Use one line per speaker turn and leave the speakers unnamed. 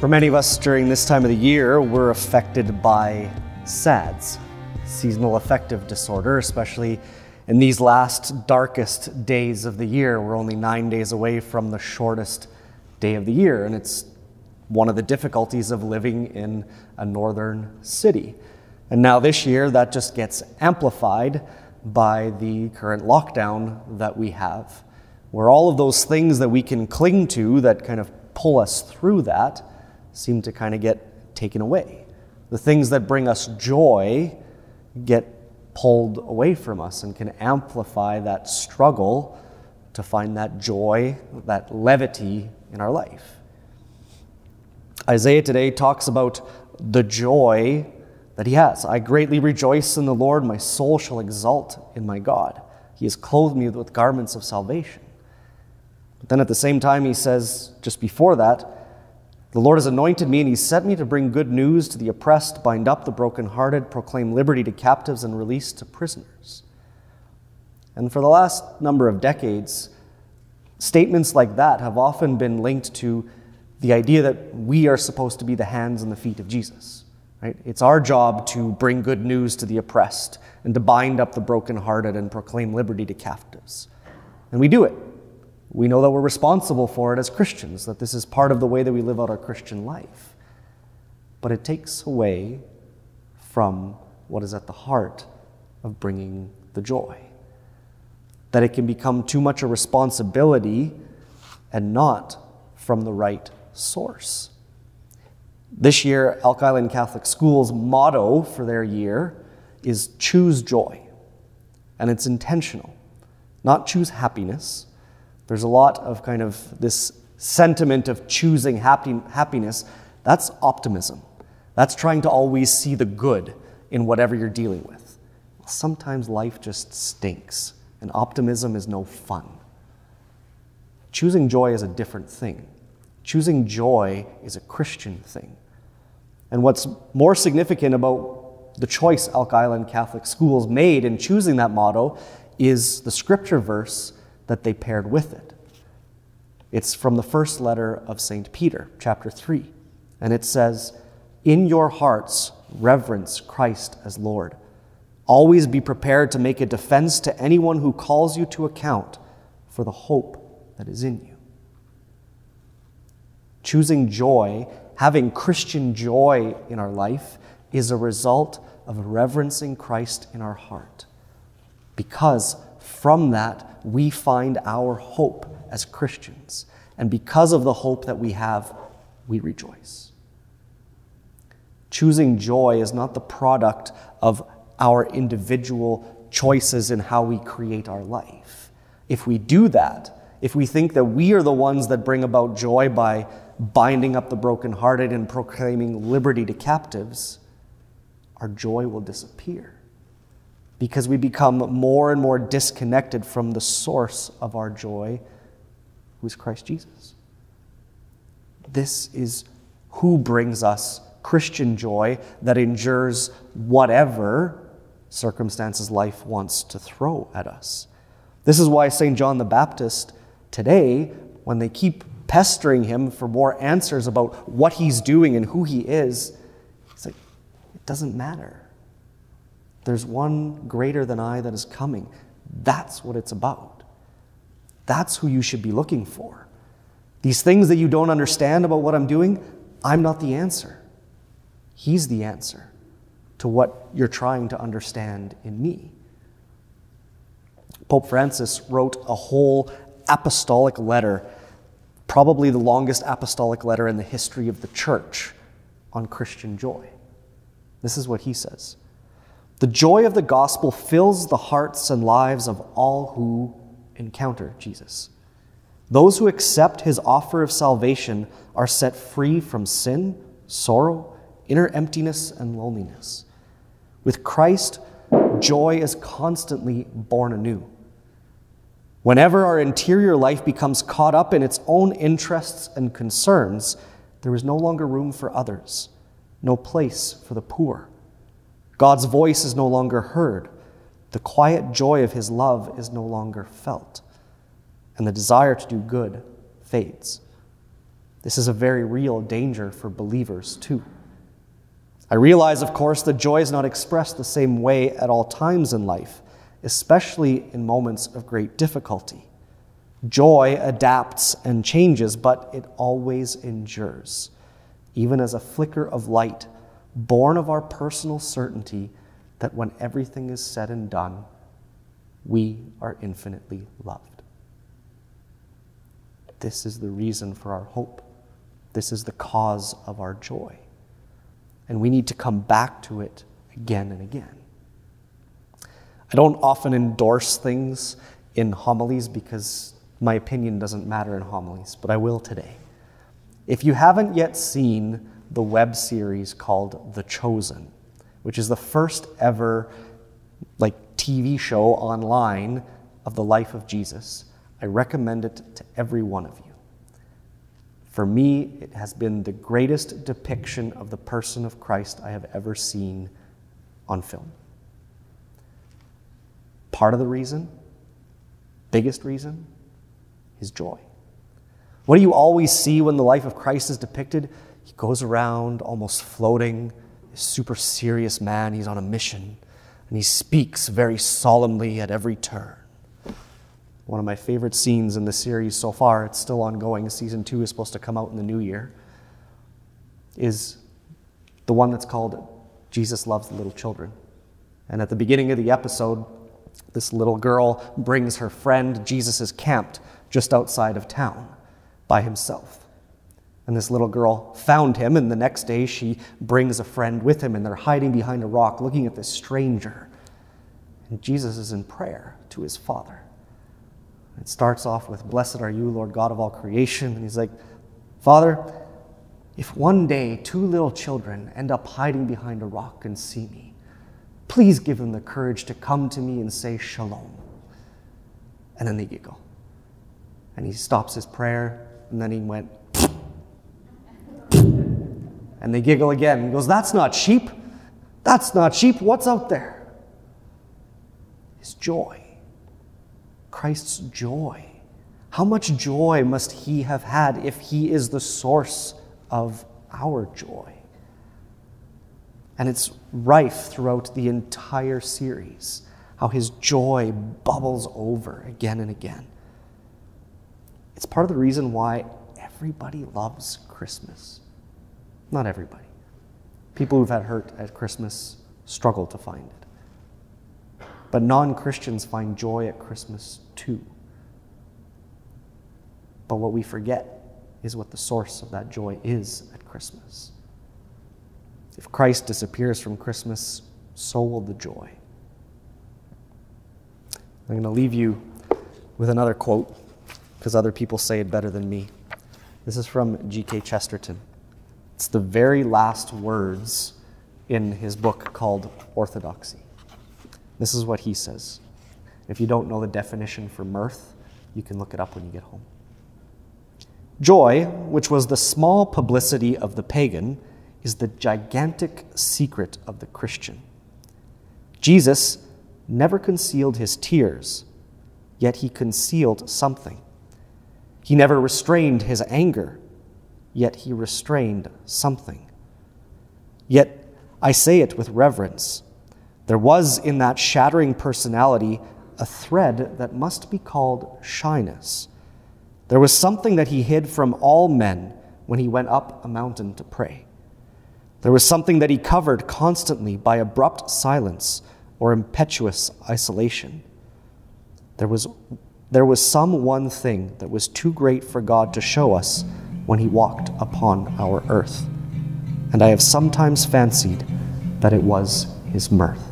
For many of us during this time of the year, we're affected by SADS, seasonal affective disorder, especially in these last darkest days of the year. We're only nine days away from the shortest day of the year, and it's one of the difficulties of living in a northern city. And now this year, that just gets amplified by the current lockdown that we have, where all of those things that we can cling to that kind of pull us through that seem to kind of get taken away. The things that bring us joy get pulled away from us and can amplify that struggle to find that joy, that levity in our life. Isaiah today talks about the joy that he has. I greatly rejoice in the Lord, my soul shall exult in my God. He has clothed me with garments of salvation. But then at the same time, he says, just before that, the Lord has anointed me, and He sent me to bring good news to the oppressed, bind up the brokenhearted, proclaim liberty to captives, and release to prisoners. And for the last number of decades, statements like that have often been linked to the idea that we are supposed to be the hands and the feet of Jesus. Right? It's our job to bring good news to the oppressed and to bind up the brokenhearted and proclaim liberty to captives. And we do it. We know that we're responsible for it as Christians, that this is part of the way that we live out our Christian life. But it takes away from what is at the heart of bringing the joy. That it can become too much a responsibility and not from the right source. This year, Elk Island Catholic Schools' motto for their year is choose joy. And it's intentional, not choose happiness there's a lot of kind of this sentiment of choosing happy, happiness. That's optimism. That's trying to always see the good in whatever you're dealing with. Sometimes life just stinks, and optimism is no fun. Choosing joy is a different thing. Choosing joy is a Christian thing. And what's more significant about the choice Elk Island Catholic Schools made in choosing that motto is the scripture verse that they paired with it. It's from the first letter of St. Peter, chapter 3. And it says, In your hearts, reverence Christ as Lord. Always be prepared to make a defense to anyone who calls you to account for the hope that is in you. Choosing joy, having Christian joy in our life, is a result of reverencing Christ in our heart. Because from that, we find our hope as Christians. And because of the hope that we have, we rejoice. Choosing joy is not the product of our individual choices in how we create our life. If we do that, if we think that we are the ones that bring about joy by binding up the brokenhearted and proclaiming liberty to captives, our joy will disappear because we become more and more disconnected from the source of our joy, who is Christ Jesus. This is who brings us Christian joy that endures whatever circumstances life wants to throw at us. This is why St. John the Baptist today, when they keep pestering him for more answers about what he's doing and who he is, he's like, it doesn't matter. There's one greater than I that is coming. That's what it's about. That's who you should be looking for. These things that you don't understand about what I'm doing, I'm not the answer. He's the answer to what you're trying to understand in me. Pope Francis wrote a whole apostolic letter, probably the longest apostolic letter in the history of the church, on Christian joy. This is what he says. The joy of the gospel fills the hearts and lives of all who encounter Jesus. Those who accept his offer of salvation are set free from sin, sorrow, inner emptiness, and loneliness. With Christ, joy is constantly born anew. Whenever our interior life becomes caught up in its own interests and concerns, there is no longer room for others, no place for the poor God's voice is no longer heard. The quiet joy of his love is no longer felt. And the desire to do good fades. This is a very real danger for believers, too. I realize, of course, that joy is not expressed the same way at all times in life, especially in moments of great difficulty. Joy adapts and changes, but it always endures, even as a flicker of light, born of our personal certainty that when everything is said and done, we are infinitely loved. This is the reason for our hope. This is the cause of our joy. And we need to come back to it again and again. I don't often endorse things in homilies because my opinion doesn't matter in homilies, but I will today. If you haven't yet seen the web series called The Chosen, which is the first ever like TV show online of the life of Jesus, I recommend it to every one of you. For me, it has been the greatest depiction of the person of Christ I have ever seen on film. Part of the reason, biggest reason, is joy. What do you always see when the life of Christ is depicted? He goes around almost floating, a super serious man, he's on a mission, and he speaks very solemnly at every turn. One of my favorite scenes in the series so far, it's still ongoing, season two is supposed to come out in the new year, is the one that's called Jesus Loves the Little Children. And at the beginning of the episode, this little girl brings her friend. Jesus is camped just outside of town by himself. And this little girl found him, and the next day she brings a friend with him, and they're hiding behind a rock looking at this stranger. And Jesus is in prayer to his Father. It starts off with, Blessed are you, Lord God of all creation. And he's like, Father, if one day two little children end up hiding behind a rock and see me, please give them the courage to come to me and say shalom. And then they giggle. And he stops his prayer, and then he went, and they giggle again. He goes, That's not sheep. That's not sheep. What's out there? there? Is joy. Christ's joy. How much joy must he have had if he is the source of our joy? And it's rife throughout the entire series, how his joy bubbles over again and again. It's part of the reason why everybody loves Christmas. Not everybody. People who've had hurt at Christmas struggle to find it. But non Christians find joy at Christmas too. But what we forget is what the source of that joy is at Christmas. If Christ disappears from Christmas, so will the joy. I'm going to leave you with another quote because other people say it better than me. This is from G.K. Chesterton. It's the very last words in his book called Orthodoxy. This is what he says. If you don't know the definition for mirth, you can look it up when you get home. Joy, which was the small publicity of the pagan, is the gigantic secret of the Christian. Jesus never concealed his tears, yet he concealed something. He never restrained his anger, yet he restrained something. Yet I say it with reverence. There was in that shattering personality a thread that must be called shyness. There was something that he hid from all men when he went up a mountain to pray. There was something that he covered constantly by abrupt silence or impetuous isolation. There was there was some one thing that was too great for God to show us when he walked upon our earth. And I have sometimes fancied that it was his mirth.